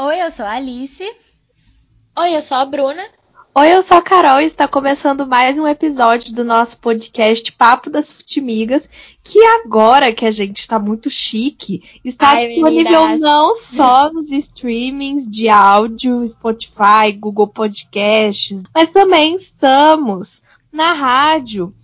Oi, eu sou a Alice. Oi, eu sou a Bruna. Oi, eu sou a Carol e está começando mais um episódio do nosso podcast Papo das Futimigas, que agora que a gente está muito chique, está Ai, disponível meninas. não só nos streamings de áudio, Spotify, Google Podcasts, mas também estamos na rádio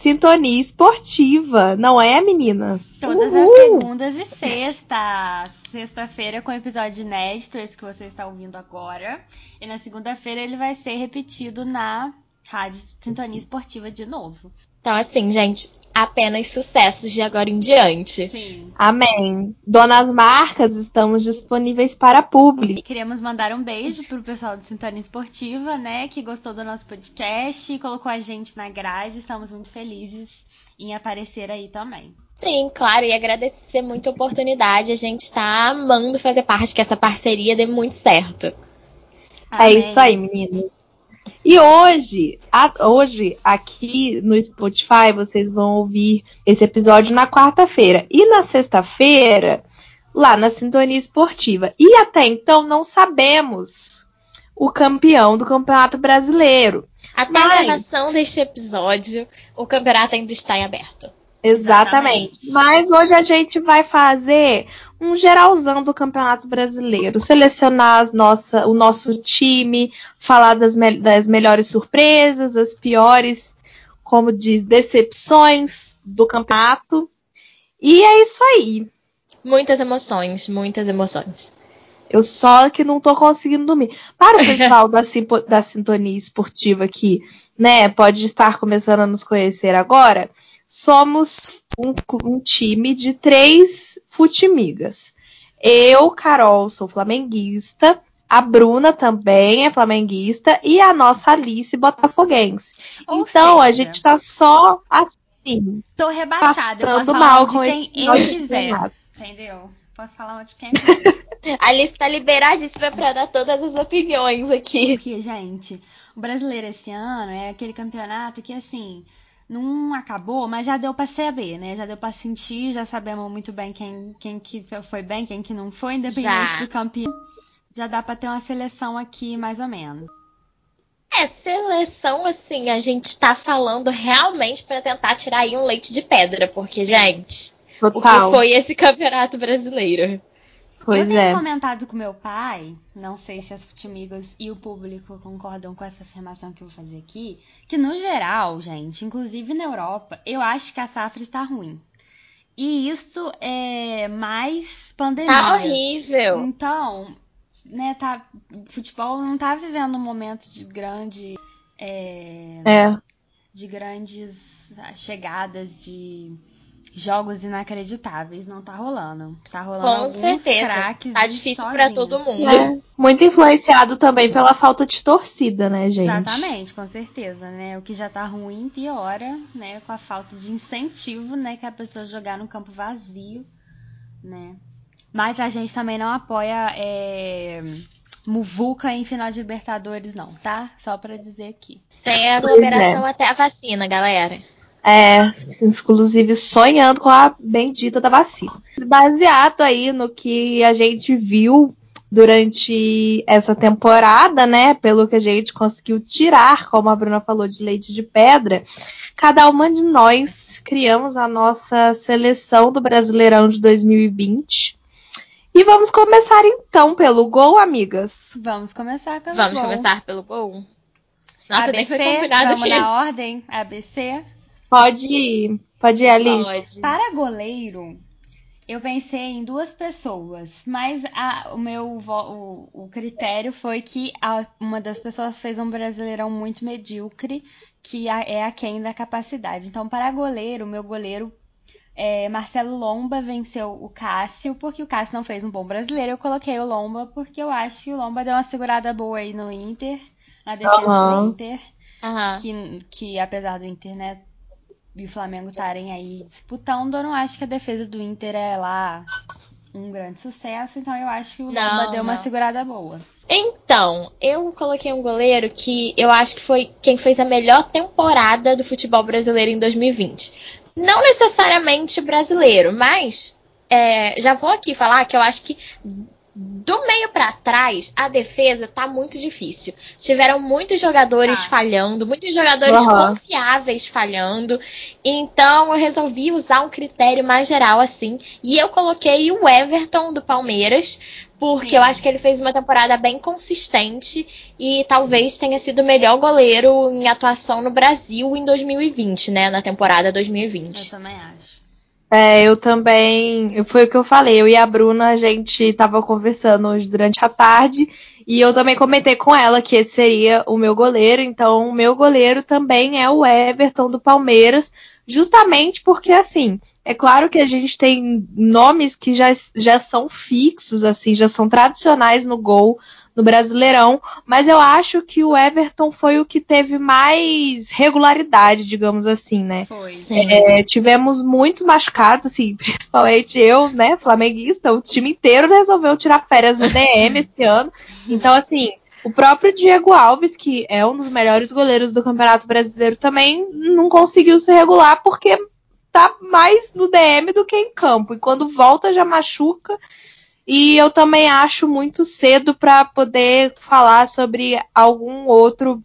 Sintonia Esportiva, não é, meninas? Todas Uhul! as segundas e sextas. Sexta-feira com episódio inédito, esse que você está ouvindo agora. E na segunda-feira ele vai ser repetido na Rádio Sintonia Esportiva de novo. Então, assim, gente, apenas sucessos de agora em diante. Sim. Amém. Donas Marcas, estamos disponíveis para público. E queríamos mandar um beijo pro pessoal do Sintonia Esportiva, né? Que gostou do nosso podcast e colocou a gente na grade. Estamos muito felizes em aparecer aí também. Sim, claro, e agradecer muito a oportunidade. A gente tá amando fazer parte, que essa parceria dê muito certo. É Amém. isso aí, meninas. E hoje, a- hoje, aqui no Spotify, vocês vão ouvir esse episódio na quarta-feira. E na sexta-feira, lá na Sintonia Esportiva. E até então não sabemos o campeão do Campeonato Brasileiro. Até a Mas- gravação deste episódio, o campeonato ainda está em aberto. Exatamente. Exatamente. Mas hoje a gente vai fazer um geralzão do Campeonato Brasileiro, selecionar as nossa, o nosso time, falar das, me- das melhores surpresas, as piores, como diz, decepções do campeonato. E é isso aí. Muitas emoções, muitas emoções. Eu só que não tô conseguindo dormir. Para o pessoal da, da sintonia esportiva que, né, pode estar começando a nos conhecer agora, somos um, um time de três futimigas. Eu, Carol, sou flamenguista. A Bruna também é flamenguista. E a nossa Alice botafoguense. Ou então, a seja, gente tá só assim, Tô rebaixada. Eu posso mal com quem esse eu quiser. Entendeu? Posso falar de quem eu quiser. A Alice tá liberadíssima pra dar todas as opiniões aqui. Porque, gente, o brasileiro esse ano é aquele campeonato que, assim, não acabou, mas já deu pra saber, né? Já deu pra sentir, já sabemos muito bem quem, quem que foi bem, quem que não foi, independente Já. do campeão. Já dá pra ter uma seleção aqui, mais ou menos. É, seleção, assim, a gente tá falando realmente pra tentar tirar aí um leite de pedra, porque, gente, o que Total. foi esse campeonato brasileiro? Pois eu tenho é. comentado com meu pai, não sei se as futimigas e o público concordam com essa afirmação que eu vou fazer aqui, que no geral, gente, inclusive na Europa, eu acho que a safra está ruim. E isso é mais pandemia. Tá horrível. Então, né, tá, o futebol não tá vivendo um momento de grande. é, É. de grandes chegadas de jogos inacreditáveis. Não tá rolando. Tá rolando Com alguns certeza. craques Tá difícil pra todo mundo. É, muito influenciado também pela falta de torcida, né, gente? Exatamente, com certeza, né? O que já tá ruim piora, né? Com a falta de incentivo, né? Que a pessoa jogar no campo vazio, né? Mas a gente também não apoia é, Muvuca em final de Libertadores, não, tá? Só pra dizer aqui. Sem Pois aglomeração até a vacina, galera. É, inclusive sonhando com a bendita da vacina. Baseado aí no que a gente viu durante essa temporada, né? Pelo que a gente conseguiu tirar, como a Bruna falou, de leite de pedra, cada uma de nós criamos a nossa seleção do Brasileirão de 2020. E vamos começar então pelo gol, amigas. Vamos começar pelo Vamos gol. começar pelo gol. Nossa, ABC, nem foi combinado vamos aqui. na ordem, ABC. Pode ir, pode ir, Alice. Pode. Para goleiro, eu pensei em duas pessoas, mas a- o meu vo- o, o critério foi que a- uma das pessoas fez um brasileirão muito medíocre, que a- é aquém da capacidade. Então, para goleiro, o meu goleiro é, Marcelo Lomba venceu o Cássio, porque o Cássio não fez um bom brasileiro. Eu coloquei o Lomba porque eu acho que o Lomba deu uma segurada boa aí no Inter, na defesa Aham. do Inter Aham. que, que apesar do Inter, né, e o Flamengo estarem aí disputando, eu não acho que a defesa do Inter é lá um grande sucesso, então eu acho que o Não, Lomba deu uma não. segurada boa. Então, eu coloquei um goleiro que eu acho que foi quem fez a melhor temporada do futebol brasileiro em 2020. Não necessariamente brasileiro, mas é, já vou aqui falar que eu acho que do meio para trás, a defesa tá muito difícil. Tiveram muitos jogadores ah. falhando, muitos jogadores uhum. confiáveis falhando. Então eu resolvi usar um critério mais geral assim. E eu coloquei o Everton do Palmeiras, porque Sim. eu acho que ele fez uma temporada bem consistente e talvez tenha sido o melhor goleiro em atuação no Brasil em 2020, né? Na temporada 2020. Eu também acho. É, eu também. Foi o que eu falei. Eu e a Bruna, a gente tava conversando hoje durante a tarde. E eu também comentei com ela que esse seria o meu goleiro. Então, o meu goleiro também é o Everton do Palmeiras. Justamente porque, assim, é claro que a gente tem nomes que já, já são fixos, assim, já são tradicionais no gol no Brasileirão, mas eu acho que o Everton foi o que teve mais regularidade, digamos assim, né? Foi. É, tivemos muitos machucados, assim, principalmente eu, né, flamenguista, o time inteiro resolveu tirar férias no DM esse ano. Então, assim, o próprio Diego Alves, que é um dos melhores goleiros do Campeonato Brasileiro, também não conseguiu se regular porque tá mais no DM do que em campo. E quando volta já machuca. E eu também acho muito cedo para poder falar sobre algum outro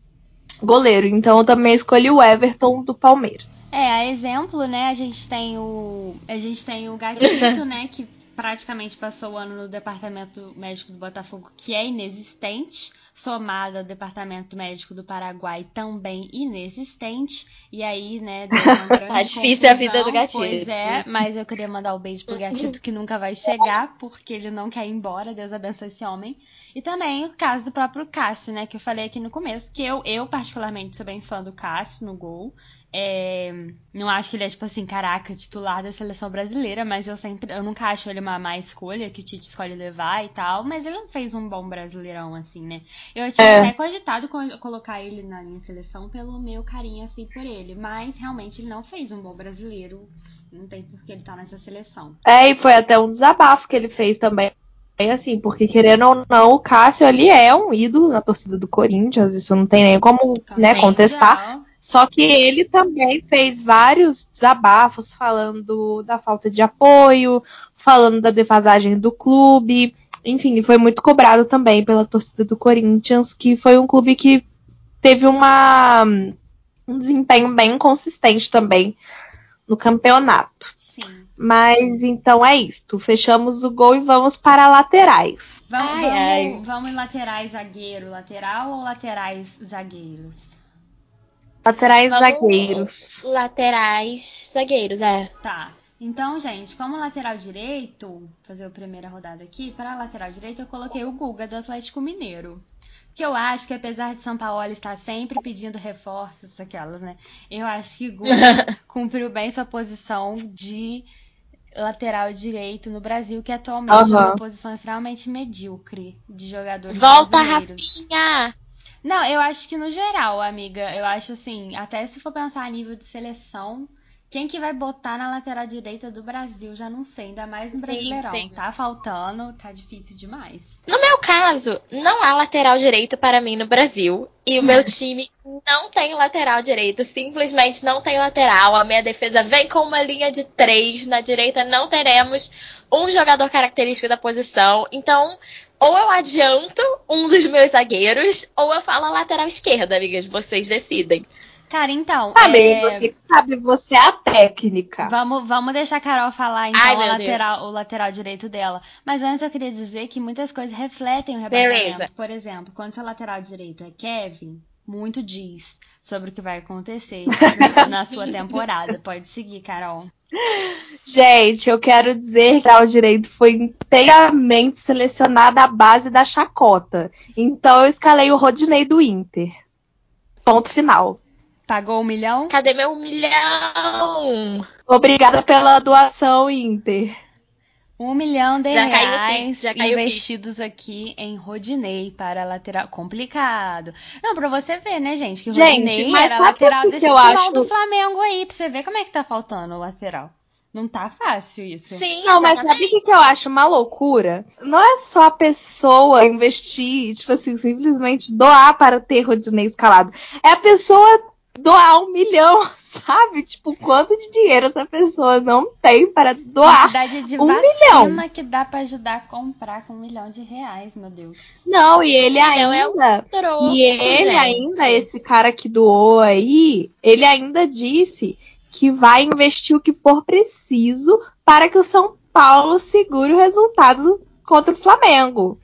goleiro. Então eu também escolhi o Everton do Palmeiras. É, a exemplo, né, a gente tem o a gente tem o Gatito, né, que praticamente passou o ano no departamento médico do Botafogo, que é inexistente somada ao Departamento Médico do Paraguai também inexistente. E aí, né, deu uma grande Tá difícil a vida do gatito. Pois é, mas eu queria mandar um beijo pro gatito que nunca vai chegar, porque ele não quer ir embora, Deus abençoe esse homem. E também o caso do próprio Cássio, né, que eu falei aqui no começo, que eu, eu particularmente sou bem fã do Cássio no gol. É, não acho que ele é, tipo assim, caraca, titular da seleção brasileira, mas eu sempre. Eu nunca acho ele uma má escolha que o Tite escolhe levar e tal. Mas ele não fez um bom brasileirão, assim, né? Eu tinha é. até cogitado colocar ele na minha seleção pelo meu carinho, assim, por ele. Mas realmente ele não fez um bom brasileiro. Não tem por que ele tá nessa seleção. É, e foi até um desabafo que ele fez também. É assim, porque querendo ou não, o Cássio ali é um ídolo na torcida do Corinthians, isso não tem nem como né, contestar. Só que ele também fez vários desabafos falando da falta de apoio, falando da defasagem do clube. Enfim, foi muito cobrado também pela torcida do Corinthians, que foi um clube que teve uma, um desempenho bem consistente também no campeonato. Sim. Mas então é isto. Fechamos o gol e vamos para laterais. Vamos, ai, vamos, ai. vamos laterais zagueiro, lateral ou laterais zagueiros? Laterais Vamos zagueiros. Laterais zagueiros, é. Tá. Então, gente, como lateral direito, fazer a primeira rodada aqui, para lateral direito eu coloquei o Guga do Atlético Mineiro. Que eu acho que apesar de São Paulo estar sempre pedindo reforços, aquelas, né? Eu acho que Guga cumpriu bem sua posição de lateral direito no Brasil, que atualmente uhum. é uma posição extremamente medíocre de jogadores Volta, Rafinha! Não, eu acho que no geral, amiga, eu acho assim, até se for pensar a nível de seleção, quem que vai botar na lateral direita do Brasil, já não sei, ainda mais no sim, Brasileirão. Sim. Tá faltando, tá difícil demais. No meu caso, não há lateral direito para mim no Brasil. E o meu time não tem lateral direito, simplesmente não tem lateral. A minha defesa vem com uma linha de três. Na direita não teremos um jogador característico da posição. Então, ou eu adianto um dos meus zagueiros, ou eu falo a lateral esquerda, amigas. Vocês decidem. Cara, então. Sabe, é... você sabe, você é a técnica. Vamos, vamos deixar a Carol falar, então, Ai, lateral, o lateral direito dela. Mas antes eu queria dizer que muitas coisas refletem o rebaixamento. Beleza. Por exemplo, quando seu lateral direito é Kevin, muito diz sobre o que vai acontecer na sua temporada. Pode seguir, Carol. Gente, eu quero dizer que o direito foi inteiramente selecionado à base da chacota. Então eu escalei o Rodinei do Inter. Ponto final. Pagou um milhão? Cadê meu milhão? Obrigada pela doação, Inter. Um milhão de já reais caiu investidos aqui em Rodinei para lateral. Complicado. Não, pra você ver, né, gente? Que gente, Rodinei era lateral desse timão acho... do Flamengo aí. Pra você ver como é que tá faltando o lateral. Não tá fácil isso. Sim, Não, exatamente. mas sabe o que, que eu acho uma loucura? Não é só a pessoa investir, tipo assim, simplesmente doar para ter Rodinei escalado. É a pessoa doar um milhão sabe? Tipo, quanto de dinheiro essa pessoa não tem para doar de um milhão. que dá para ajudar a comprar com um milhão de reais, meu Deus. Não, e ele ainda... É um troco, e ele gente. ainda, esse cara que doou aí, ele ainda disse que vai investir o que for preciso para que o São Paulo segure o resultado contra o Flamengo.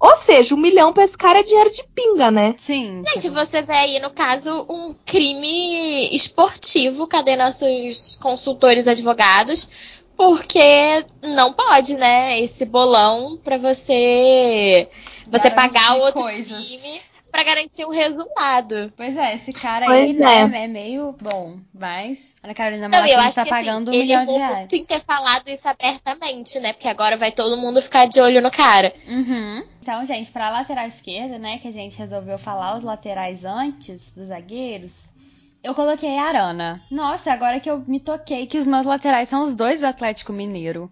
Ou seja, um milhão pra esse cara é dinheiro de pinga, né? Sim. Gente, você vê aí, no caso, um crime esportivo. Cadê nossos consultores advogados? Porque não pode, né? Esse bolão pra você. Você Garantir pagar o outro coisas. time para garantir um resultado. Pois é, esse cara aí né, é. é meio bom, mas Ana Carolina Malatini está tá assim, pagando assim, um milhão de reais. Ele muito em ter falado isso abertamente, né? Porque agora vai todo mundo ficar de olho no cara. Uhum. Então, gente, pra lateral esquerda, né, que a gente resolveu falar os laterais antes dos zagueiros, eu coloquei a Arana. Nossa, agora que eu me toquei que os meus laterais são os dois do Atlético Mineiro.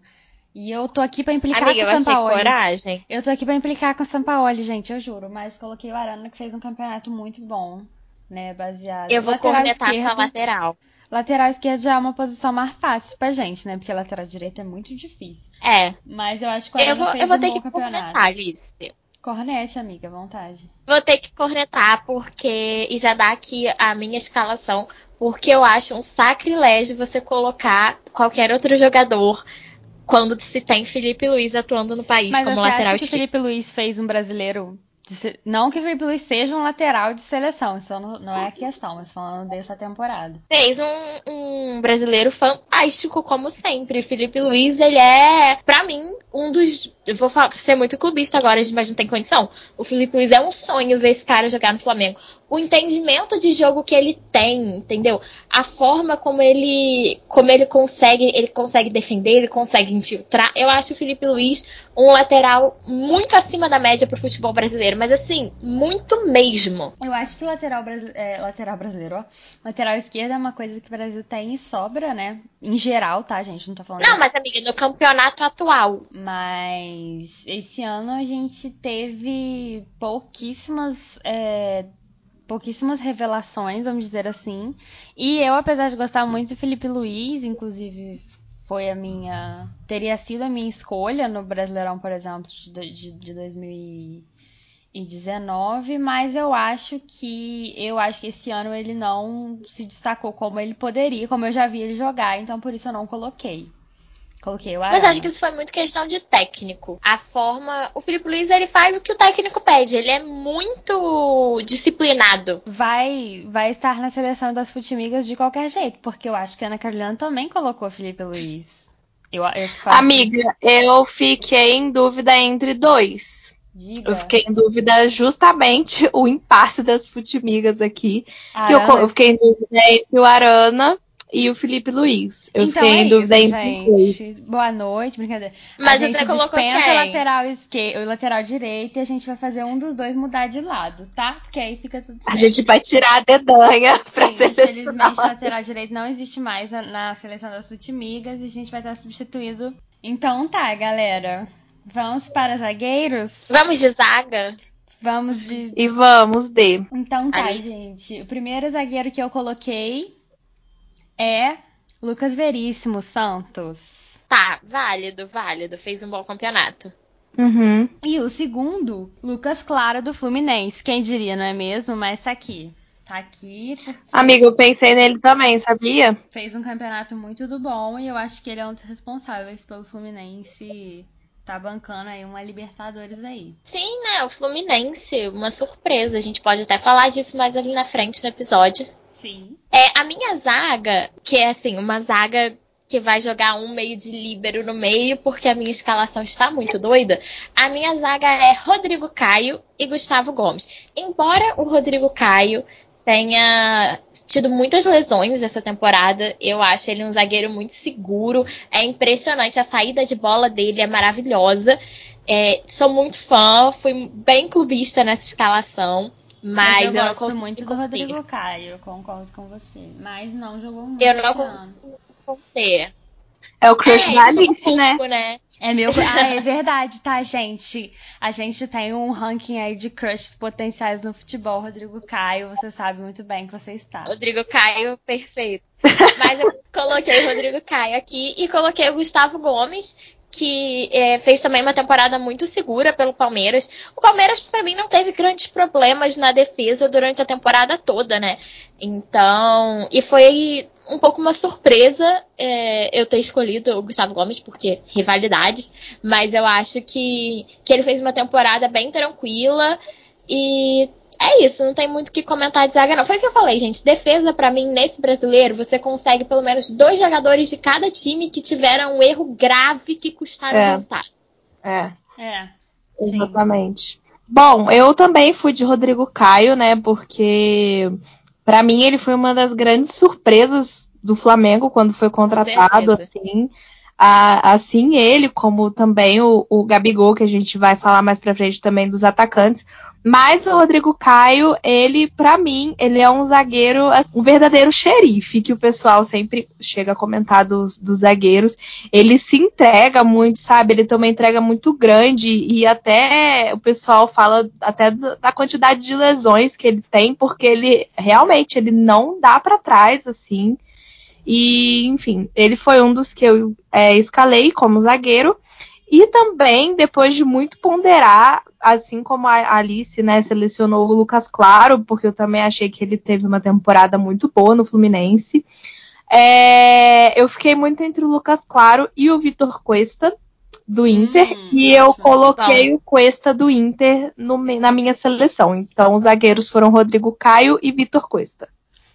E eu tô aqui pra implicar Amiga, com o Sampaoli. coragem. Eu tô aqui pra implicar com o Sampaoli, gente, eu juro. Mas coloquei o Arana que fez um campeonato muito bom, né? Baseado. Eu vou lateral cornetar esquerdo, sua lateral. Lateral esquerdo já é uma posição mais fácil pra gente, né? Porque lateral direito é muito difícil. É. Mas eu acho que o Arana eu vou, fez eu vou um ter bom que campeonato. cornetar, Alice. Cornete, amiga, vontade. Vou ter que cornetar, porque. E já dá aqui a minha escalação, porque eu acho um sacrilégio você colocar qualquer outro jogador quando se tem Felipe Luiz atuando no país Mas como você lateral acha que Felipe Luiz fez um brasileiro não que o Felipe Luiz seja um lateral de seleção, isso não, não é a questão, mas falando dessa temporada. Fez um, um, brasileiro fantástico, como sempre. Felipe Luiz, ele é, para mim, um dos. Eu vou falar, ser muito clubista agora, mas não tem condição. O Felipe Luiz é um sonho ver esse cara jogar no Flamengo. O entendimento de jogo que ele tem, entendeu? A forma como ele, como ele consegue, ele consegue defender, ele consegue infiltrar. Eu acho o Felipe Luiz um lateral muito acima da média pro futebol brasileiro brasileiro, mas assim, muito mesmo. Eu acho que lateral, brasile... é, lateral brasileiro, ó. Lateral esquerda é uma coisa que o Brasil tem e sobra, né? Em geral, tá, gente? Não tô falando. Não, mas amiga, no campeonato atual. Mas esse ano a gente teve pouquíssimas. É pouquíssimas revelações, vamos dizer assim. E eu, apesar de gostar muito do Felipe Luiz, inclusive foi a minha. teria sido a minha escolha no Brasileirão, por exemplo, de, de, de 2000 2019, mas eu acho que eu acho que esse ano ele não se destacou como ele poderia, como eu já vi ele jogar, então por isso eu não coloquei. Coloquei o Arana. Mas acho que isso foi muito questão de técnico. A forma. O Felipe Luiz ele faz o que o técnico pede. Ele é muito disciplinado. Vai, vai estar na seleção das futimigas de qualquer jeito, porque eu acho que a Ana Carolina também colocou o Felipe Luiz. Eu, eu Amiga, eu fiquei em dúvida entre dois. Diga. Eu fiquei em dúvida justamente o impasse das futimigas aqui. Que eu, eu, fiquei em dúvida entre o Arana e o Felipe Luiz. Eu então fiquei é em dúvida isso, entre gente. Boa noite, brincadeira. Mas a gente você colocou quem? o lateral esquerdo, o lateral direito e a gente vai fazer um dos dois mudar de lado, tá? Porque aí fica tudo certo. A gente vai tirar a dedanha pra Sim, Infelizmente, o lateral direito não existe mais na seleção das futimigas e a gente vai estar substituído. Então tá, galera. Vamos para zagueiros? Vamos de zaga? Vamos de. E vamos de. Então tá, Alice. gente. O primeiro zagueiro que eu coloquei é Lucas Veríssimo Santos. Tá, válido, válido. Fez um bom campeonato. Uhum. E o segundo, Lucas Claro do Fluminense. Quem diria, não é mesmo? Mas tá aqui. Tá aqui. Amigo, eu pensei nele também, sabia? Fez um campeonato muito do bom e eu acho que ele é um dos responsáveis pelo Fluminense tá bancando aí uma Libertadores aí. Sim, né? O Fluminense, uma surpresa. A gente pode até falar disso mais ali na frente no episódio. Sim. É, a minha zaga, que é assim, uma zaga que vai jogar um meio de líbero no meio, porque a minha escalação está muito doida. A minha zaga é Rodrigo Caio e Gustavo Gomes. Embora o Rodrigo Caio tenha tido muitas lesões essa temporada. Eu acho ele um zagueiro muito seguro. É impressionante. A saída de bola dele é maravilhosa. É, sou muito fã, fui bem clubista nessa escalação. Mas, mas eu, eu não consigo muito do Rodrigo Caio, eu concordo com você. Mas não jogou muito. Eu não consigo conter. É o crush é, da Alice, né? né? É meu. Ah, é verdade, tá, gente? A gente tem um ranking aí de crushes potenciais no futebol. Rodrigo Caio, você sabe muito bem que você está. Rodrigo Caio, perfeito. Mas eu coloquei o Rodrigo Caio aqui e coloquei o Gustavo Gomes, que é, fez também uma temporada muito segura pelo Palmeiras. O Palmeiras, para mim, não teve grandes problemas na defesa durante a temporada toda, né? Então. E foi um pouco uma surpresa é, eu ter escolhido o Gustavo Gomes, porque rivalidades, mas eu acho que, que ele fez uma temporada bem tranquila e é isso, não tem muito o que comentar de zaga, não. Foi o que eu falei, gente. Defesa, para mim, nesse brasileiro, você consegue pelo menos dois jogadores de cada time que tiveram um erro grave que custaram É. o resultado. É, É. exatamente. Bom, eu também fui de Rodrigo Caio, né? Porque pra mim ele foi uma das grandes surpresas do Flamengo quando foi contratado, assim. Assim ele, como também o, o Gabigol, que a gente vai falar mais pra frente também dos atacantes. Mas o Rodrigo Caio, ele, pra mim, ele é um zagueiro, um verdadeiro xerife, que o pessoal sempre chega a comentar dos, dos zagueiros. Ele se entrega muito, sabe? Ele tem uma entrega muito grande e até o pessoal fala até da quantidade de lesões que ele tem, porque ele realmente ele não dá pra trás, assim. E, enfim, ele foi um dos que eu é, escalei como zagueiro. E também, depois de muito ponderar, assim como a Alice, né, selecionou o Lucas Claro, porque eu também achei que ele teve uma temporada muito boa no Fluminense. É, eu fiquei muito entre o Lucas Claro e o Vitor Cuesta, do Inter, Hum, e eu coloquei o Cuesta do Inter no na minha seleção. Então, os zagueiros foram Rodrigo Caio e Vitor Cuesta.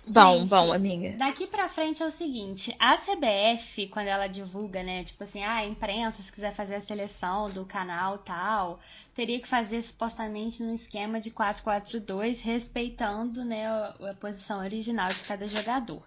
Bom, Gente, bom, amiga. Daqui pra frente é o seguinte, a CBF, quando ela divulga, né, tipo assim, ah, a imprensa, se quiser fazer a seleção do canal tal, teria que fazer supostamente num esquema de 4-4-2, respeitando, né, a posição original de cada jogador.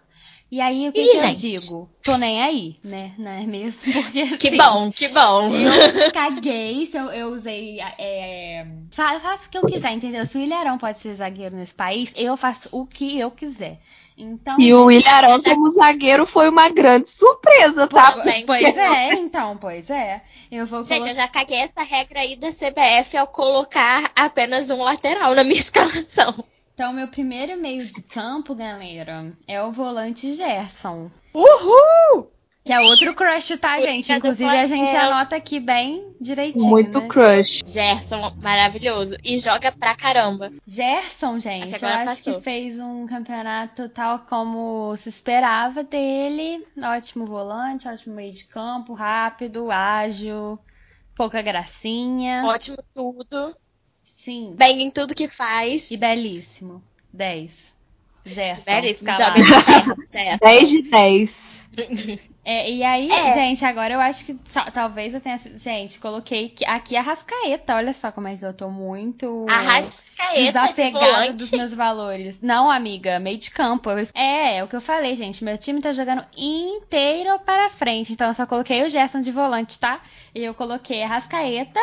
E aí, o que, Ih, que eu digo? Tô nem aí, né, não é mesmo? Porque, Que assim, bom, que bom. Eu caguei se eu, eu usei. É, fa- faço o que eu quiser, entendeu? Se o Ilharão pode ser zagueiro nesse país, eu faço o que eu quiser. Então. E o Ilharão como zagueiro foi uma grande surpresa, tá? Bem, Pois é, então, pois é. Eu vou Gente, colocar. eu já caguei essa regra aí da CBF ao colocar apenas um lateral na minha escalação. Então, meu primeiro meio de campo, galera, é o volante Gerson. Uhul! Que é outro crush, tá, gente? do Inclusive, a gente anota aqui bem direitinho. Muito né? crush. Gerson, maravilhoso. E joga pra caramba. Gerson, gente, Acho eu agora acho passou. que fez um campeonato tal como se esperava dele. Ótimo volante, ótimo meio de campo, rápido, ágil, pouca gracinha. Ótimo tudo. Sim. Bem em tudo que faz. E belíssimo. 10. Gerson. Belíssimo. Joga de terra. Gerson. 10 de 10. É, e aí, É. gente, agora eu acho que ta- talvez eu tenha. Gente, coloquei que- aqui a Rascaeta. Olha só como é que eu tô muito. Arrascaeta de desapegada dos volante. meus valores. Não, amiga, meio de campo. Eu- É, é o que eu falei, gente. Meu time tá jogando inteiro para frente. Então eu só coloquei o Gerson de volante, tá? E eu coloquei a Rascaeta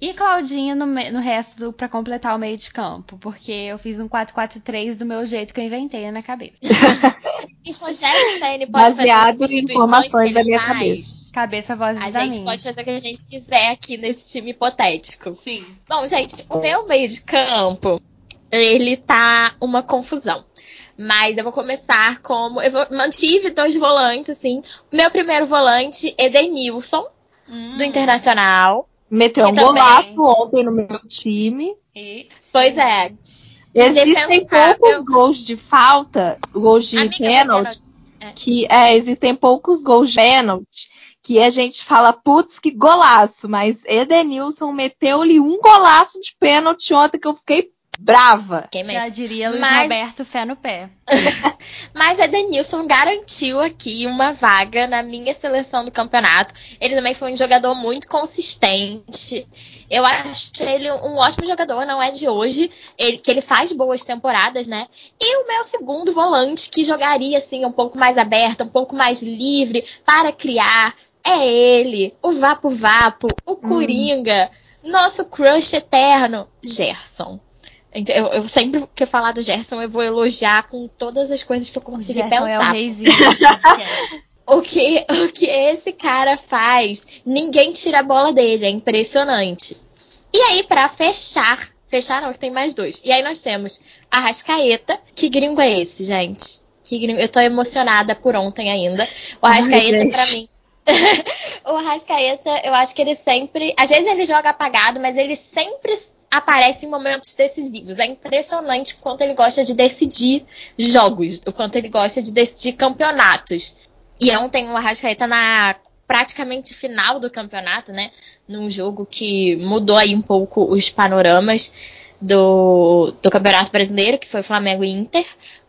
e Claudinho no, me- no resto do, pra completar o meio de campo. Porque eu fiz um 4-4-3 do meu jeito que eu inventei na minha cabeça. E Rogério Ceni pode Baseado fazer em informações da minha faz. cabeça. Cabeça, voz A gente minha. pode fazer o que a gente quiser aqui nesse time hipotético. Sim. Bom, gente, o meu meio de campo, ele tá uma confusão. Mas eu vou começar como. Eu vou- mantive dois volantes, assim. Meu primeiro volante, Edenilson, Hum, do Internacional. Meteu Que um também. golaço ontem no meu time. E... Pois é. Existem poucos gols de falta, gols de Amiga, pênalti, É. que é, existem poucos gols de pênalti que a gente fala, putz, que golaço, mas Edenilson meteu-lhe um golaço de pênalti ontem que eu fiquei brava. Quem mesmo? Já diria Luiz Mas- Roberto Fé no pé. Mas Edenilson garantiu aqui uma vaga na minha seleção do campeonato. Ele também foi um jogador muito consistente. Eu acho ele um ótimo jogador, não é de hoje, ele- que ele faz boas temporadas, né? E o meu segundo volante, que jogaria assim um pouco mais aberto, um pouco mais livre para criar, é ele, o Vapo Vapo, o Coringa, nosso crush eterno, Gerson. Então, Eu, eu sempre que eu falar do Gerson, eu vou elogiar com todas as coisas que eu conseguir Gerson é o pensar. o que, o que esse cara faz, ninguém tira a bola dele, é impressionante. E aí, para fechar, fechar não, que tem mais dois. E aí nós temos a Rascaeta. Que gringo é esse, gente? Que gringo. Eu tô emocionada por ontem ainda. O Arrascaeta, para mim. o Arrascaeta, eu acho que ele sempre. Às vezes ele joga apagado, mas ele sempre aparece em momentos decisivos. É impressionante o quanto ele gosta de decidir jogos, o quanto ele gosta de decidir campeonatos. E ontem o Arrascaeta na praticamente final do campeonato, né? Num jogo que mudou aí um pouco os panoramas do, do Campeonato Brasileiro, que foi Flamengo e Inter.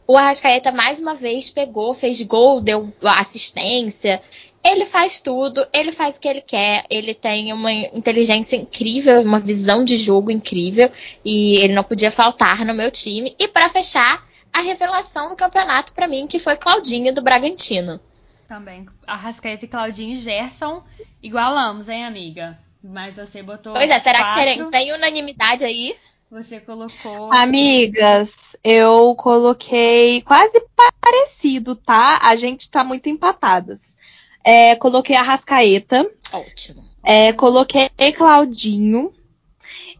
O Arrascaeta mais uma vez pegou, fez gol, deu assistência. Ele faz tudo, ele faz o que ele quer, ele tem uma inteligência incrível, uma visão de jogo incrível e ele não podia faltar no meu time. E para fechar, a revelação do campeonato para mim que foi Claudinho do Bragantino. Também. Arrascaeta e Claudinho e Gerson, igualamos, hein, amiga? Mas você botou. Pois é, será quatro, que tem, tem unanimidade aí? Você colocou. Amigas, eu coloquei quase parecido, tá? A gente tá muito empatadas. É, coloquei a Rascaeta. Ótimo. É, coloquei Claudinho.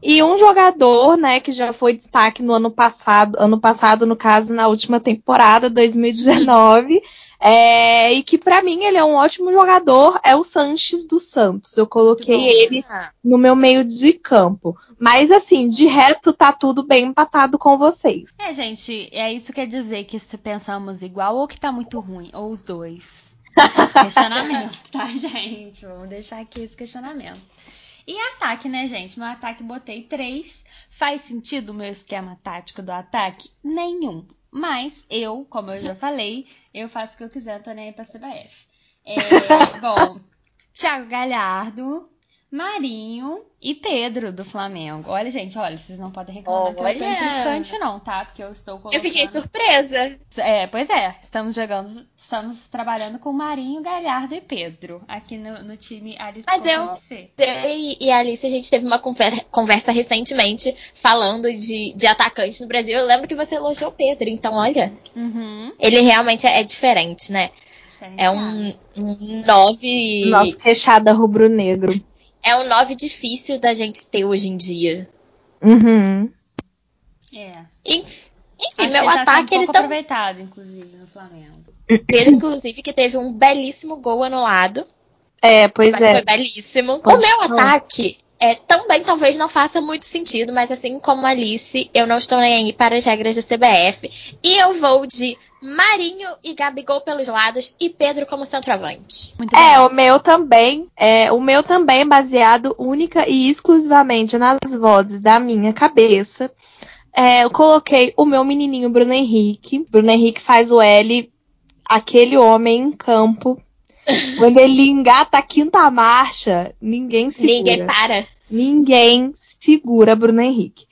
E um jogador, né, que já foi destaque no ano passado, ano passado, no caso, na última temporada, 2019, é, e que para mim ele é um ótimo jogador, é o Sanches dos Santos. Eu coloquei ele no meu meio de campo. Mas assim, de resto tá tudo bem empatado com vocês. É, gente, é isso quer dizer que se pensamos igual ou que tá muito ruim, ou os dois. Questionamento, tá, gente? Vamos deixar aqui esse questionamento. E ataque, né, gente? Meu ataque botei três. Faz sentido o meu esquema tático do ataque? Nenhum. Mas eu, como eu já falei, eu faço o que eu quiser, não tô nem aí pra CBF. É, bom, Thiago Galhardo, Marinho e Pedro do Flamengo. Olha, gente, olha, vocês não podem reclamar olha. que eu tô implicante, não, tá? Porque eu estou colocando... Eu fiquei surpresa. É, pois é. Estamos jogando, estamos trabalhando com Marinho, Galhardo e Pedro aqui no, no time Alice Mas eu, eu e a Alice, a gente teve uma conversa, conversa recentemente falando de, de atacantes no Brasil. Eu lembro que você elogiou o Pedro, então olha. Uhum. Ele realmente é, é diferente, né? É um, um nove. Nosso queixada rubro-negro é um 9 difícil da gente ter hoje em dia. Uhum. É. Enfim, meu tá ataque um ele tá. aproveitado, inclusive, no Flamengo. Ele, inclusive, que teve um belíssimo gol anulado. É, pois mas é. Foi belíssimo. Pode o meu ataque é, também talvez não faça muito sentido, mas assim como Alice, eu não estou nem aí para as regras da CBF. E eu vou de Marinho e Gabigol pelos lados e Pedro como centroavante. Muito é, bem. o meu também. É, o meu também é baseado única e exclusivamente nas vozes da minha cabeça. É, eu coloquei o meu menininho Bruno Henrique. Bruno Henrique faz o L, aquele homem em campo. Quando ele engata a quinta marcha, ninguém segura. Ninguém para. Ninguém segura Bruno Henrique.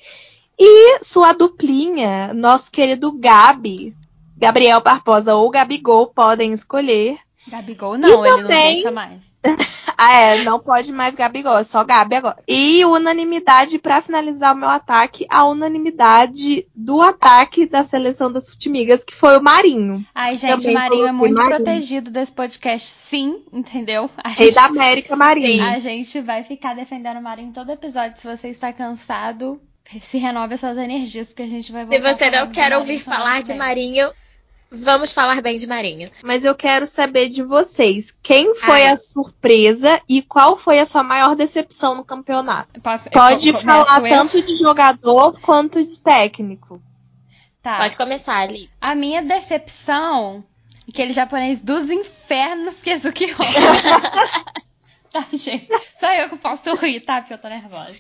E sua duplinha, nosso querido Gabi, Gabriel Barbosa ou Gabigol podem escolher. Gabigol não, e ele também... não deixa mais. ah, é, não pode mais Gabigol, é só Gabi agora. E unanimidade para finalizar o meu ataque, a unanimidade do ataque da seleção das Futimigas, que foi o Marinho. Ai, gente, também o Marinho é muito Marinho. protegido desse podcast, sim, entendeu? A Rei gente... da América, Marinho. A gente vai ficar defendendo o Marinho todo episódio. Se você está cansado, se renove essas energias, porque a gente vai voltar. Se você não quer ouvir falar de Marinho, Vamos falar bem de Marinho. Mas eu quero saber de vocês. Quem foi Ai. a surpresa e qual foi a sua maior decepção no campeonato? Posso, Pode falar tanto de jogador quanto de técnico. Tá. Pode começar, Alice. A minha decepção, aquele japonês dos infernos que é Tá, gente. Só eu que posso rir, tá? Porque eu tô nervosa.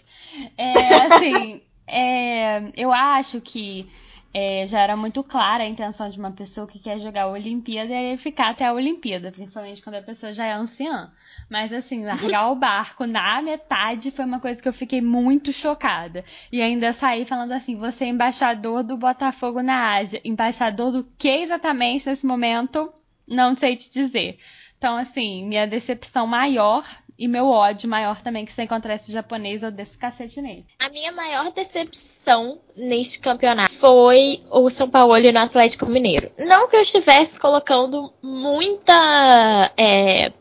É, assim, é, eu acho que é, já era muito clara a intenção de uma pessoa que quer jogar a Olimpíada e ficar até a Olimpíada, principalmente quando a pessoa já é anciã. Mas assim, largar o barco na metade foi uma coisa que eu fiquei muito chocada. E ainda saí falando assim: você é embaixador do Botafogo na Ásia. Embaixador do que exatamente nesse momento? Não sei te dizer. Então, assim, minha decepção maior E meu ódio maior também, que se eu encontrar esse japonês, eu desço cacete nele. A minha maior decepção neste campeonato foi o São Paulo no Atlético Mineiro. Não que eu estivesse colocando muita é,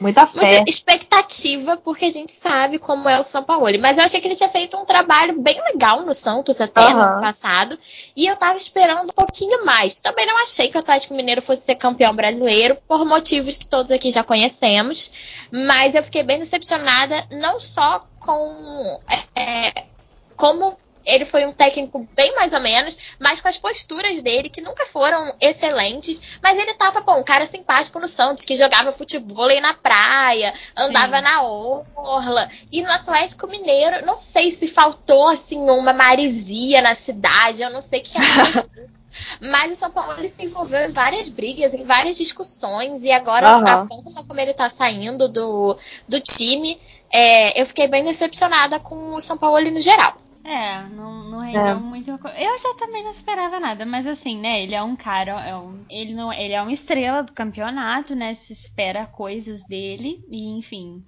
Muita fé. Muita expectativa, porque a gente sabe como é o São Paulo. Mas eu achei que ele tinha feito um trabalho bem legal no Santos até uhum. no ano passado. E eu tava esperando um pouquinho mais. Também não achei que o Atlético Mineiro fosse ser campeão brasileiro, por motivos que todos aqui já conhecemos. Mas eu fiquei bem decepcionada, não só com. É, como ele foi um técnico bem mais ou menos, mas com as posturas dele, que nunca foram excelentes. Mas ele tava, bom, um cara simpático no Santos, que jogava futebol aí na praia, andava Sim. na orla. E no Atlético Mineiro, não sei se faltou, assim, uma marisia na cidade, eu não sei o que aconteceu. Mas o São Paulo se envolveu em várias brigas, em várias discussões, e agora uhum. a forma como ele tá saindo do, do time, é, eu fiquei bem decepcionada com o São Paulo no geral. É, não, não rendeu é. muito. Eu já também não esperava nada, mas assim, né? Ele é um cara, é um, ele, não, ele é uma estrela do campeonato, né? Se espera coisas dele, e enfim,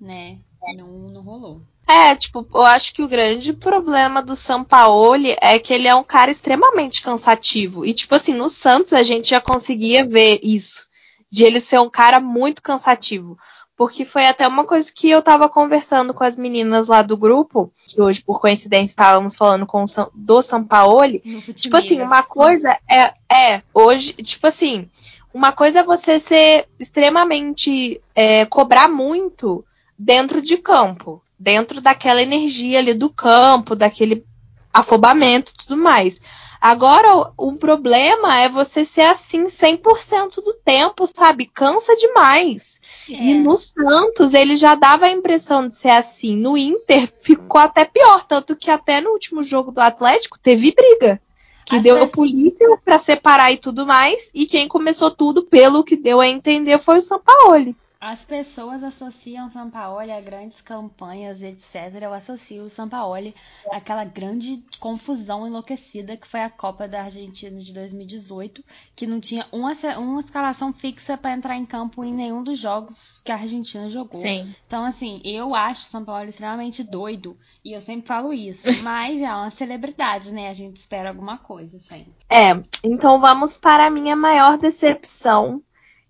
né? Não, não rolou. É, tipo, eu acho que o grande problema do Sampaoli é que ele é um cara extremamente cansativo. E, tipo assim, no Santos a gente já conseguia ver isso. De ele ser um cara muito cansativo. Porque foi até uma coisa que eu tava conversando com as meninas lá do grupo, que hoje, por coincidência, estávamos falando com o do Sampaoli. Tipo assim, uma coisa é, é, hoje, tipo assim, uma coisa é você ser extremamente, é, cobrar muito dentro de campo, dentro daquela energia ali do campo, daquele afobamento e tudo mais. Agora, o, o problema é você ser assim 100% do tempo, sabe? Cansa demais. É. E no Santos ele já dava a impressão de ser assim. No Inter ficou até pior, tanto que até no último jogo do Atlético teve briga. Que deu pessoas... polícia para separar e tudo mais. E quem começou tudo, pelo que deu a entender, foi o Sampaoli. As pessoas associam Sampaoli a grandes campanhas, etc. Eu associo o Sampaoli àquela grande confusão enlouquecida que foi a Copa da Argentina de 2018, que não tinha uma, uma escalação fixa para entrar em campo em nenhum dos jogos que a Argentina jogou. Sim. Então, assim, eu acho o Sampaoli extremamente doido, e eu sempre falo isso, mas é uma celebridade, né? A gente espera alguma coisa sempre. É, então vamos para a minha maior decepção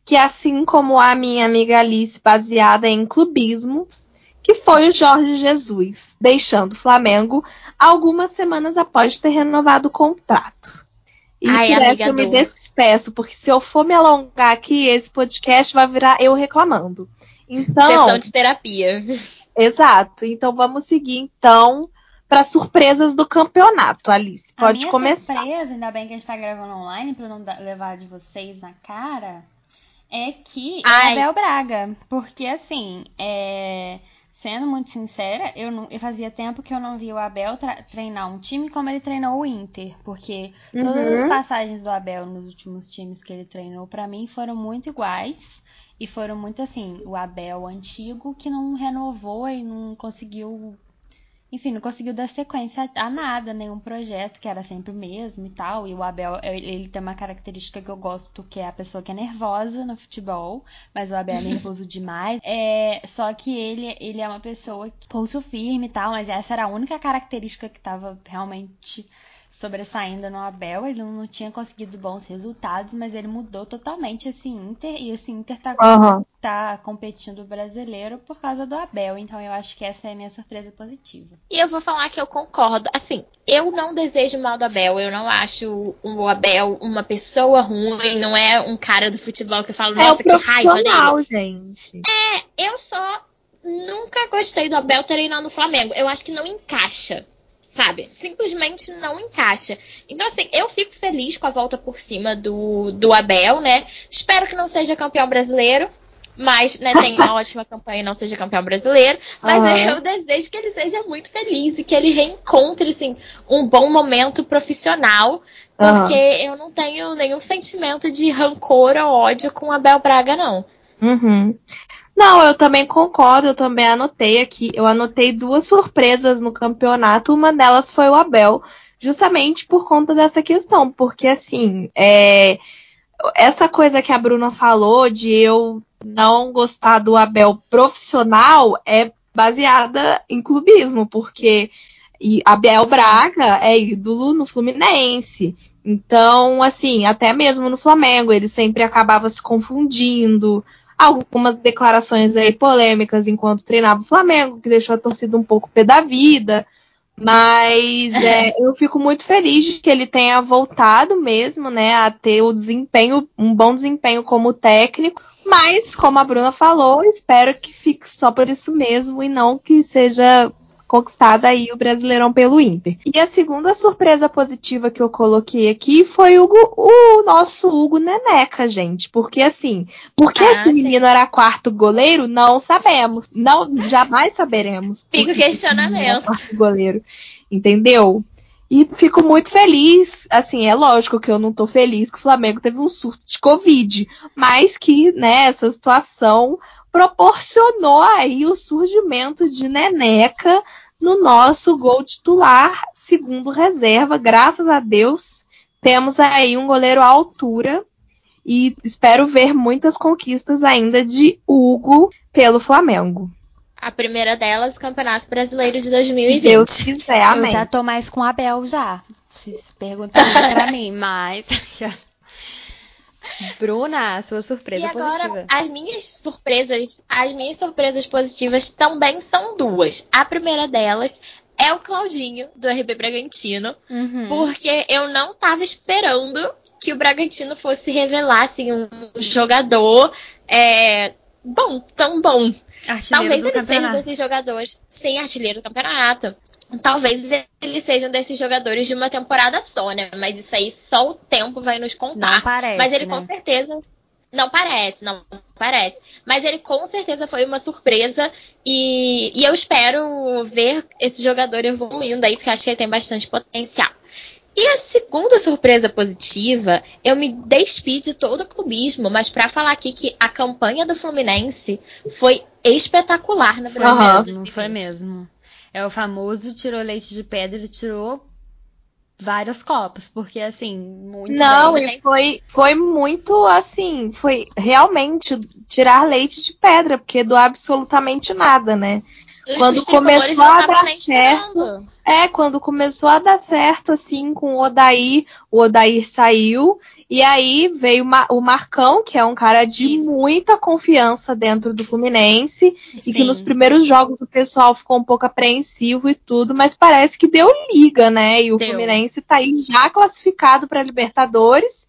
que assim como a minha amiga Alice, baseada em clubismo, que foi o Jorge Jesus, deixando o Flamengo algumas semanas após ter renovado o contrato. E Ai, por essa eu me despeço, porque se eu for me alongar aqui, esse podcast vai virar eu reclamando. Então, Sessão de terapia. Exato. Então vamos seguir então para surpresas do campeonato, Alice. Pode a minha começar. Surpresa, ainda bem que a gente está gravando online para não levar de vocês na cara é que Ai. é Abel Braga. Porque, assim, é... sendo muito sincera, eu, não... eu fazia tempo que eu não vi o Abel treinar um time como ele treinou o Inter. Porque uhum. todas as passagens do Abel nos últimos times que ele treinou, para mim, foram muito iguais. E foram muito assim, o Abel antigo que não renovou e não conseguiu enfim, não conseguiu dar sequência a nada, nenhum projeto, que era sempre o mesmo e tal. E o Abel, ele tem uma característica que eu gosto, que é a pessoa que é nervosa no futebol, mas o Abel é nervoso demais. É, só que ele, ele é uma pessoa que pulso firme e tal, mas essa era a única característica que tava realmente sobressaindo no Abel, ele não tinha conseguido bons resultados, mas ele mudou totalmente esse Inter, e esse Inter tá, uhum. Tá competindo o brasileiro por causa do Abel, então eu acho que essa é a minha surpresa positiva. E eu vou falar que eu concordo, assim, eu não desejo mal do Abel, eu não acho o Abel uma pessoa ruim, não é um cara do futebol que eu falo, é nossa, é que raiva dele. gente. É, eu só nunca gostei do Abel treinando no Flamengo, eu acho que não encaixa sabe? Simplesmente não encaixa. Então, assim, eu fico feliz com a volta por cima do, do Abel, né? Espero que não seja campeão brasileiro. Mas, né, tem uma ótima campanha e não seja campeão brasileiro. Mas uhum. eu desejo que ele seja muito feliz e que ele reencontre, assim, um bom momento profissional. Porque uhum. eu não tenho nenhum sentimento de rancor ou ódio com o Abel Braga, não. Uhum. Não, eu também concordo, eu também anotei aqui. Eu anotei duas surpresas no campeonato, uma delas foi o Abel, justamente por conta dessa questão, porque assim, é, essa coisa que a Bruna falou de eu não gostar do Abel profissional é baseada em clubismo, porque Abel Braga é ídolo no Fluminense. Então, assim, até mesmo no Flamengo, ele sempre acabava se confundindo. Algumas declarações aí polêmicas enquanto treinava o Flamengo, que deixou a torcida um pouco pé da vida. Mas é, eu fico muito feliz de que ele tenha voltado mesmo, né, a ter o desempenho, um bom desempenho como técnico. Mas, como a Bruna falou, espero que fique só por isso mesmo e não que seja conquistada aí o Brasileirão pelo Inter. E a segunda surpresa positiva que eu coloquei aqui foi o, o nosso Hugo Neneca, gente. Porque assim, porque ah, esse sim. menino era quarto goleiro, não sabemos. Não, jamais saberemos. Fica o questionamento. Quarto goleiro. Entendeu? E fico muito feliz. Assim, é lógico que eu não tô feliz que o Flamengo teve um surto de Covid, mas que, né, essa situação proporcionou aí o surgimento de Neneca no nosso gol titular, segundo reserva. Graças a Deus, temos aí um goleiro à altura e espero ver muitas conquistas ainda de Hugo pelo Flamengo. A primeira delas, o Campeonato Brasileiro de 2020. Deus quiser, amém. Eu já tô mais com a Abel já. Se perguntarem pra mim, mas Bruna, sua surpresa e agora, positiva. As minhas surpresas, as minhas surpresas positivas também são duas. A primeira delas é o Claudinho, do RB Bragantino, uhum. porque eu não tava esperando que o Bragantino fosse revelar assim, um jogador é, bom, tão bom. Artilheiro Talvez ele seja desses jogadores sem artilheiro do campeonato. Talvez eles sejam desses jogadores de uma temporada só, né? Mas isso aí só o tempo vai nos contar. Não parece, Mas ele né? com certeza. Não parece, não parece. Mas ele com certeza foi uma surpresa. E, e eu espero ver esse jogador evoluindo aí, porque acho que ele tem bastante potencial. E a segunda surpresa positiva, eu me despi de todo o clubismo, mas para falar aqui que a campanha do Fluminense foi espetacular na Brasileira. Uhum. Não foi mesmo. É o famoso tirou leite de pedra e tirou vários copos, porque assim, muito Não, bem, e foi, foi muito assim, foi realmente tirar leite de pedra, porque do absolutamente nada, né? Quando começou a dar certo. É, quando começou a dar certo, assim, com o Odair, o Odair saiu e aí veio o Marcão, que é um cara de Isso. muita confiança dentro do Fluminense. Sim. E que nos primeiros jogos o pessoal ficou um pouco apreensivo e tudo, mas parece que deu liga, né? E o deu. Fluminense tá aí já classificado para Libertadores.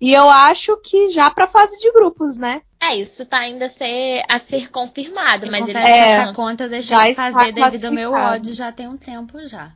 E eu acho que já para fase de grupos, né? É, isso tá ainda a ser, a ser confirmado, eu mas eles é, essa conta eu deixei de fazer devido ao meu ódio já tem um tempo já.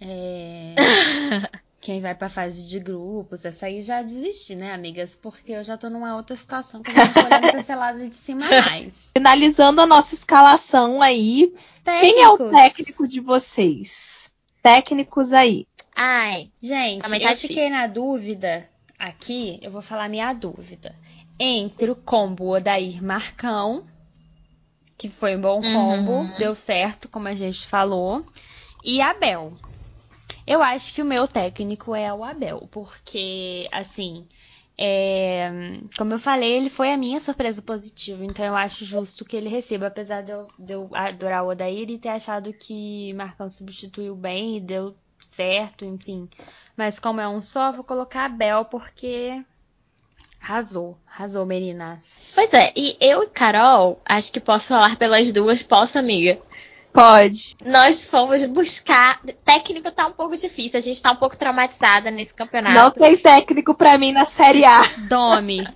É... quem vai pra fase de grupos, essa aí já desisti, né, amigas? Porque eu já tô numa outra situação que eu não tô olhando cancelada de cima mais. Finalizando a nossa escalação aí, Técnicos. quem é o técnico de vocês? Técnicos aí. Ai, gente, tá eu difícil. fiquei na dúvida aqui, eu vou falar minha dúvida. Entre o combo Odair Marcão, que foi um bom combo, uhum. deu certo, como a gente falou, e Abel. Eu acho que o meu técnico é o Abel, porque, assim, é, como eu falei, ele foi a minha surpresa positiva, então eu acho justo que ele receba, apesar de eu, de eu adorar o Odair e ter achado que Marcão substituiu bem e deu certo, enfim. Mas como é um só, vou colocar Abel porque Arrasou, arrasou, meninas. Pois é, e eu e Carol, acho que posso falar pelas duas, posso, amiga? Pode. Nós fomos buscar. Técnico tá um pouco difícil, a gente tá um pouco traumatizada nesse campeonato. Não tem técnico para mim na Série A. Dome.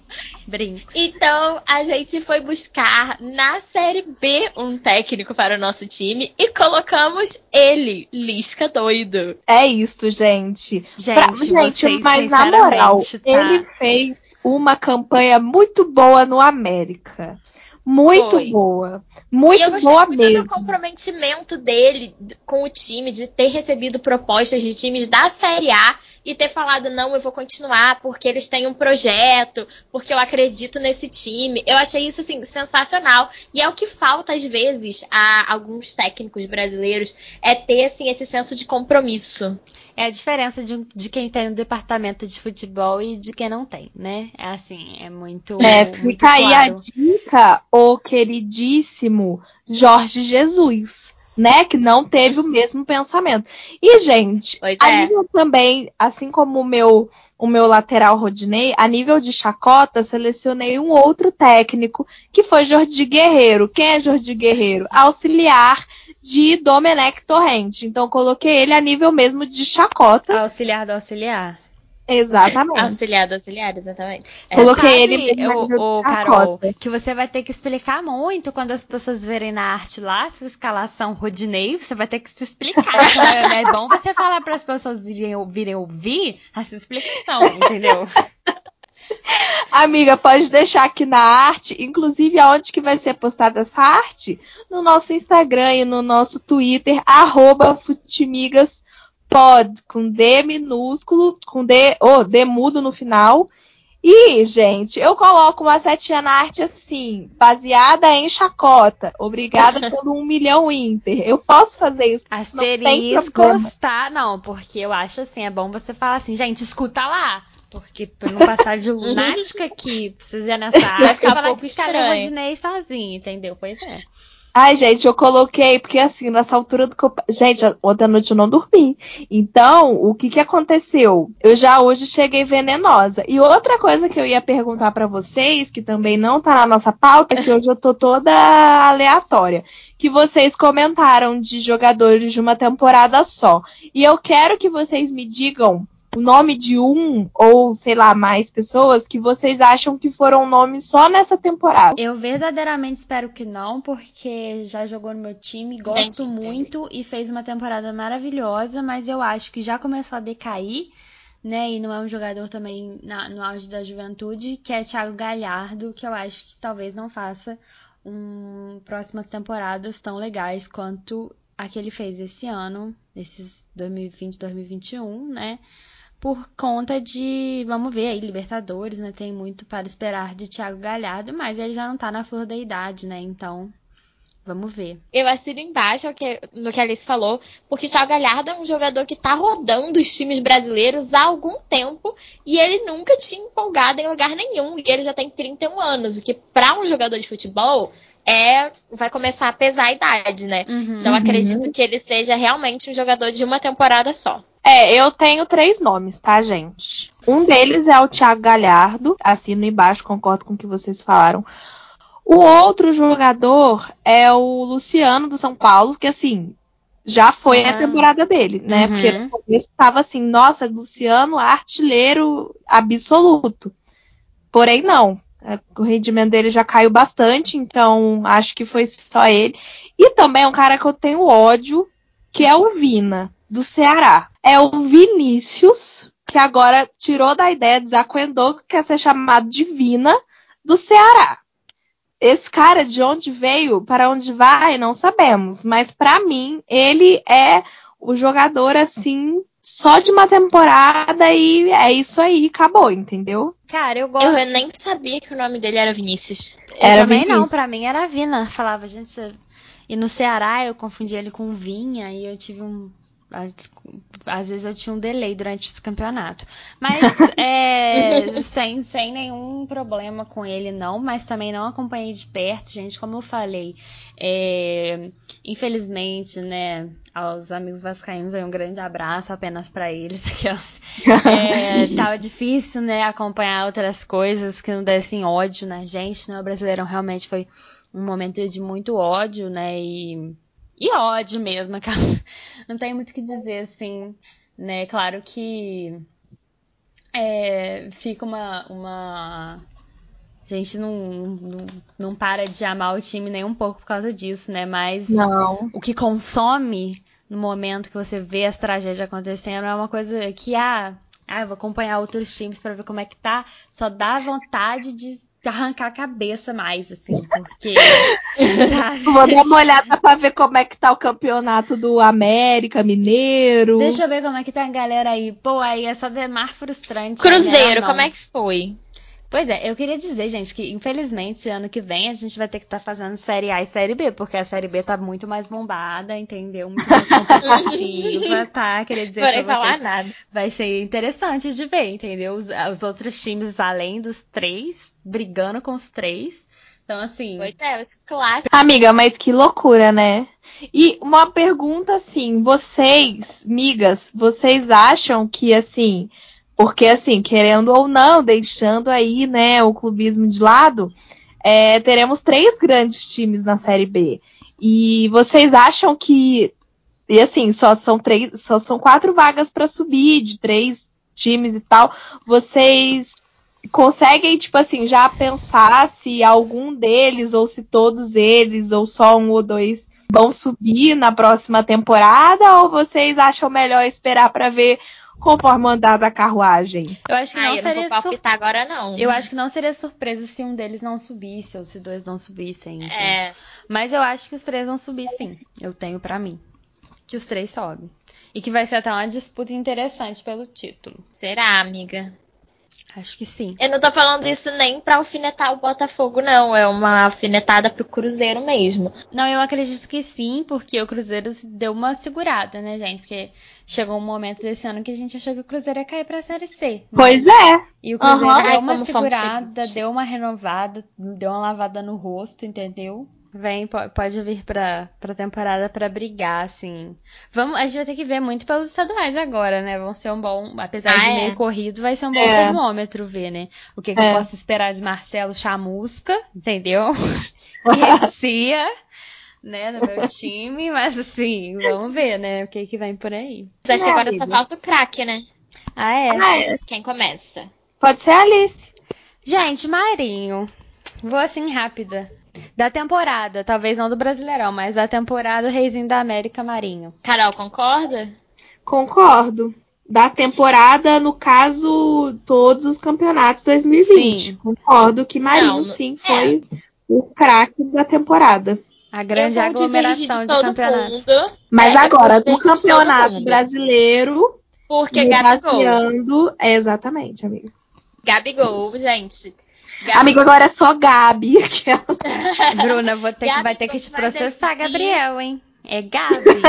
Brinks. Então a gente foi buscar na Série B um técnico para o nosso time e colocamos ele, Lisca doido. É isso, gente. Gente, pra, gente mas na moral, tá... ele fez uma campanha muito boa no América. Muito Foi. boa. Muito e eu gostei boa muito mesmo. do comprometimento dele com o time, de ter recebido propostas de times da Série A e ter falado, não, eu vou continuar porque eles têm um projeto, porque eu acredito nesse time. Eu achei isso, assim, sensacional. E é o que falta, às vezes, a alguns técnicos brasileiros, é ter, assim, esse senso de compromisso. É a diferença de, de quem tem um departamento de futebol e de quem não tem, né? É assim, é muito. É, fica muito aí a dica, o queridíssimo Jorge Jesus né, que não teve o mesmo pensamento. E, gente, pois a é. nível também, assim como o meu, o meu lateral Rodinei, a nível de chacota, selecionei um outro técnico, que foi Jordi Guerreiro. Quem é Jordi Guerreiro? Auxiliar de Domenech Torrente. Então, coloquei ele a nível mesmo de chacota. Auxiliar do auxiliar. Exatamente. Auxiliar do auxiliar, exatamente. É, Coloquei ele o, o Carol, que você vai ter que explicar muito quando as pessoas verem na arte lá, sua escalação Rodinei, você vai ter que se explicar. Então é, é bom você falar para as pessoas virem, virem ouvir a sua explicação, entendeu? Amiga, pode deixar aqui na arte, inclusive aonde que vai ser postada essa arte? No nosso Instagram e no nosso Twitter, arroba Futimigas pod, com D minúsculo, com D, oh, D mudo no final. E, gente, eu coloco uma setinha na arte assim, baseada em chacota. Obrigada pelo um milhão Inter. Eu posso fazer isso. Asteriscos, tá? Não, porque eu acho assim, é bom você falar assim, gente, escuta lá. Porque pra não passar de lunática aqui, precisa nessa arte, vai ficar falar pouco estranho. Rodinei sozinho, entendeu? Pois é. Ai, gente, eu coloquei, porque assim, nessa altura do campo. Gente, ontem à noite eu não dormi. Então, o que que aconteceu? Eu já hoje cheguei venenosa. E outra coisa que eu ia perguntar para vocês, que também não tá na nossa pauta, que hoje eu tô toda aleatória. Que vocês comentaram de jogadores de uma temporada só. E eu quero que vocês me digam o nome de um ou, sei lá, mais pessoas que vocês acham que foram nomes só nessa temporada. Eu verdadeiramente espero que não, porque já jogou no meu time, gosto Entendi, muito e fez uma temporada maravilhosa, mas eu acho que já começou a decair, né? E não é um jogador também na- no auge da juventude, que é Thiago Galhardo, que eu acho que talvez não faça um, próximas temporadas tão legais quanto a que ele fez esse ano, esses 2020, 2021, né? Por conta de, vamos ver aí, Libertadores, né? Tem muito para esperar de Thiago Galhardo, mas ele já não tá na flor da idade, né? Então, vamos ver. Eu assino embaixo no que a Alice falou, porque o Thiago Galhardo é um jogador que tá rodando os times brasileiros há algum tempo e ele nunca tinha empolgado em lugar nenhum. E ele já tem 31 anos, o que pra um jogador de futebol é vai começar a pesar a idade, né? Uhum. Então eu acredito que ele seja realmente um jogador de uma temporada só. É, eu tenho três nomes, tá, gente? Um deles é o Thiago Galhardo, assino embaixo, concordo com o que vocês falaram. O outro jogador é o Luciano do São Paulo, que assim, já foi a Ah. temporada dele, né? Uhum. Porque no começo tava assim, nossa, Luciano, artilheiro absoluto. Porém, não. É, O rendimento dele já caiu bastante, então acho que foi só ele. E também é um cara que eu tenho ódio, que é o Vina, do Ceará. É o Vinícius, que agora tirou da ideia, desacuendou que quer ser chamado de Vina, do Ceará. Esse cara de onde veio, para onde vai, não sabemos. Mas para mim, ele é o jogador assim, só de uma temporada e é isso aí, acabou, entendeu? Cara, eu gosto. Eu nem sabia que o nome dele era Vinícius. Eu Era também não, Vinícius. pra mim era Vina. Falava, gente. você- E no Ceará eu confundi ele com Vinha e eu tive um. Às, vezes eu tinha um delay durante esse campeonato. Mas é, sem, sem nenhum problema com ele, não. Mas também não acompanhei de perto, gente. Como eu falei, é, infelizmente, né? Aos amigos vascaínos aí um grande abraço apenas pra eles. aquelas. É, tava difícil, né, acompanhar outras coisas que não dessem ódio na gente, né? O Brasileirão realmente foi um momento de muito ódio, né? E, e ódio mesmo, aquela- não tem muito o que dizer, assim, né? Claro que é, fica uma, uma... A gente não, não, não para de amar o time nem um pouco por causa disso, né? Mas Não. o que consome no momento que você vê as tragédias acontecendo é uma coisa que, ah, ah eu vou acompanhar outros times pra ver como é que tá. Só dá vontade de arrancar a cabeça mais, assim, porque. Vou dar uma olhada pra ver como é que tá o campeonato do América Mineiro. Deixa eu ver como é que tá a galera aí. Pô, aí é só demar frustrante. Cruzeiro, né? como é que foi? Pois é, eu queria dizer, gente, que infelizmente ano que vem a gente vai ter que estar tá fazendo Série A e Série B, porque a Série B tá muito mais bombada, entendeu? Muito mais competitiva, tá? Queria dizer Porém vocês, nada. Vai ser interessante de ver, entendeu? Os, os outros times, além dos três, brigando com os três. Então, assim. Pois é, os clássicos. Amiga, mas que loucura, né? E uma pergunta assim, vocês, migas, vocês acham que assim porque, assim, querendo ou não, deixando aí, né, o clubismo de lado, é, teremos três grandes times na Série B. E vocês acham que. E assim, só são três, só são quatro vagas para subir de três times e tal. Vocês conseguem, tipo assim, já pensar se algum deles, ou se todos eles, ou só um ou dois vão subir na próxima temporada? Ou vocês acham melhor esperar para ver conforme o andar da carruagem. Eu acho que ah, não eu seria não vou palpitar sur... agora, não. Eu acho que não seria surpresa se um deles não subisse, ou se dois não subissem. Então. É. Mas eu acho que os três vão subir, sim. Eu tenho para mim. Que os três sobem. E que vai ser até uma disputa interessante pelo título. Será, amiga? Acho que sim. Eu não tô falando isso nem pra alfinetar o Botafogo, não. É uma alfinetada pro Cruzeiro mesmo. Não, eu acredito que sim, porque o Cruzeiro deu uma segurada, né, gente? Porque chegou um momento desse ano que a gente achou que o Cruzeiro ia cair pra Série C. Né? Pois é. E o Cruzeiro uhum. deu uma Ai, segurada, deu uma renovada, deu uma lavada no rosto, entendeu? Vem, pode vir pra, pra temporada pra brigar, assim. Vamos, a gente vai ter que ver muito pelos estaduais agora, né? Vão ser um bom, apesar ah, de é? meio corrido, vai ser um bom é. termômetro ver, né? O que, que é. eu posso esperar de Marcelo Chamusca, entendeu? Recia, né, no meu time, mas assim, vamos ver, né? O que que vem por aí. Mas acho que agora só falta o craque, né? Ah, é? Ah, é? Quem começa? Pode ser a Alice. Gente, Marinho. Vou assim rápida. Da temporada, talvez não do Brasileirão, mas da temporada Reizinho da América Marinho. Carol, concorda? Concordo. Da temporada, no caso, todos os campeonatos 2020. Sim. Concordo que Marinho, não, sim, é. foi o craque da temporada. A grande aglomeração de, de campeonatos. Mas é, agora, no campeonato brasileiro. Porque Gabigol. É, exatamente, amiga. Gabigol, gente. Gabi. Amigo, agora é só Gabi. Bruna, vou ter que, vai ter que te processar, decidir. Gabriel, hein? É Gabi.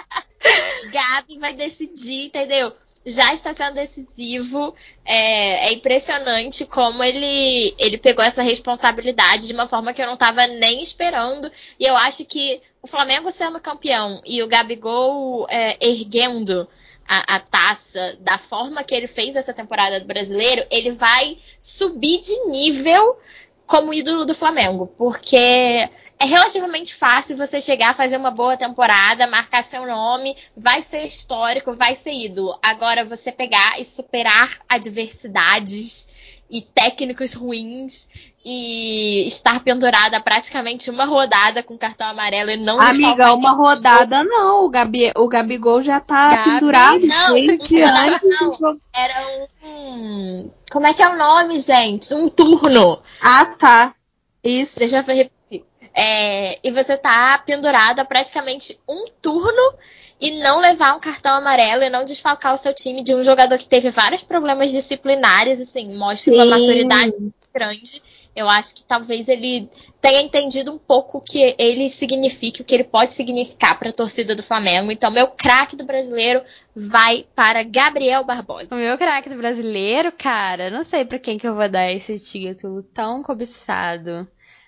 Gabi vai decidir, entendeu? Já está sendo decisivo. É, é, impressionante como ele, ele pegou essa responsabilidade de uma forma que eu não estava nem esperando. E eu acho que o Flamengo sendo campeão e o Gabigol é, erguendo a, a, taça da forma que ele fez essa temporada do brasileiro, ele vai subir de nível como ídolo do Flamengo. Porque é relativamente fácil você chegar a fazer uma boa temporada, marcar seu nome, vai ser histórico, vai ser ídolo. Agora você pegar e superar adversidades e técnicos ruins e estar pendurada praticamente uma rodada com cartão amarelo e não Amiga, uma rodada não. O, Gabi, o Gabigol já tá Gabi, pendurado não, desde antes não. Era um. Como é que é o nome, gente? Um turno. Ah, tá. Isso. Deixa eu repetir. É, e você tá pendurada praticamente um turno e não levar um cartão amarelo e não desfalcar o seu time de um jogador que teve vários problemas disciplinares, assim, mostra Sim. uma maturidade grande eu acho que talvez ele tenha entendido um pouco o que ele significa, o que ele pode significar para a torcida do Flamengo. Então, meu craque do brasileiro vai para Gabriel Barbosa. O meu craque do brasileiro, cara, não sei para quem que eu vou dar esse título tão cobiçado.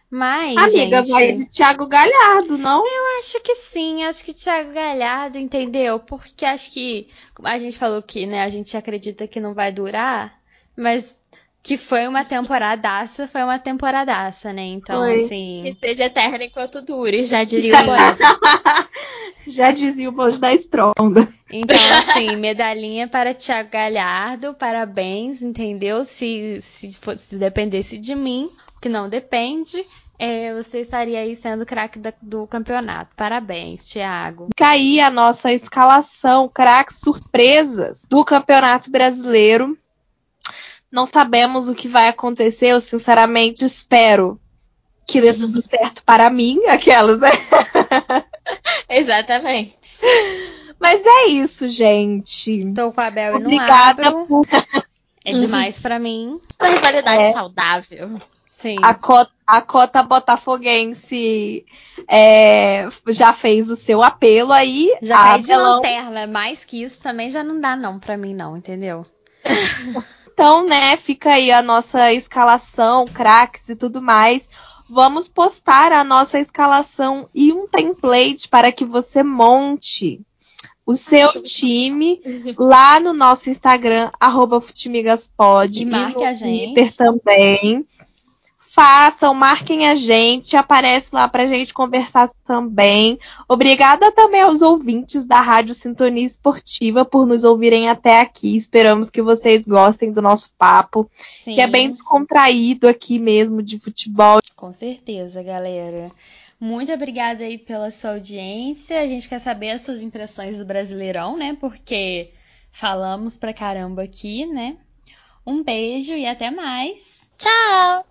Mas, Amiga, gente, vai de Thiago Galhardo, não? Eu acho que sim, acho que Thiago Galhardo, entendeu? Porque acho que a gente falou que, né, a gente acredita que não vai durar, mas que foi uma temporadaça, foi uma temporadaça, né? Então, foi. assim. Que seja eterna enquanto dure, já diria o poeta. já dizia o bonde da estronda. Então, assim, medalhinha para Tiago Galhardo, parabéns, entendeu? Se, se, fosse, se dependesse de mim, que não depende, é, você estaria aí sendo craque do campeonato. Parabéns, Thiago. Caí a nossa escalação, craques surpresas do Campeonato Brasileiro. Não sabemos o que vai acontecer. Eu sinceramente espero que dê tudo certo para mim, aquelas, né? Exatamente. Mas é isso, gente. Tô com a Bel e não Obrigada abro. por É demais pra mim. Uma rivalidade É. saudável. Sim. a cota, a cota botafoguense é, já fez o seu apelo aí. Já a caí de lanterna, mais que isso também já não dá não pra mim não, entendeu? Então, né, fica aí a nossa escalação, craques e tudo mais. Vamos postar a nossa escalação e um template para que você monte o seu time lá no nosso Instagram, arroba Futimigaspod. E marque no a gente. Twitter também. Façam, marquem a gente, aparece lá pra gente conversar também. Obrigada também aos ouvintes da Rádio Sintonia Esportiva por nos ouvirem até aqui. Esperamos que vocês gostem do nosso papo, Sim. que é bem descontraído aqui mesmo de futebol. Com certeza, galera. Muito obrigada aí pela sua audiência. A gente quer saber as suas impressões do Brasileirão, né? Porque falamos pra caramba aqui, né? Um beijo e até mais. Tchau!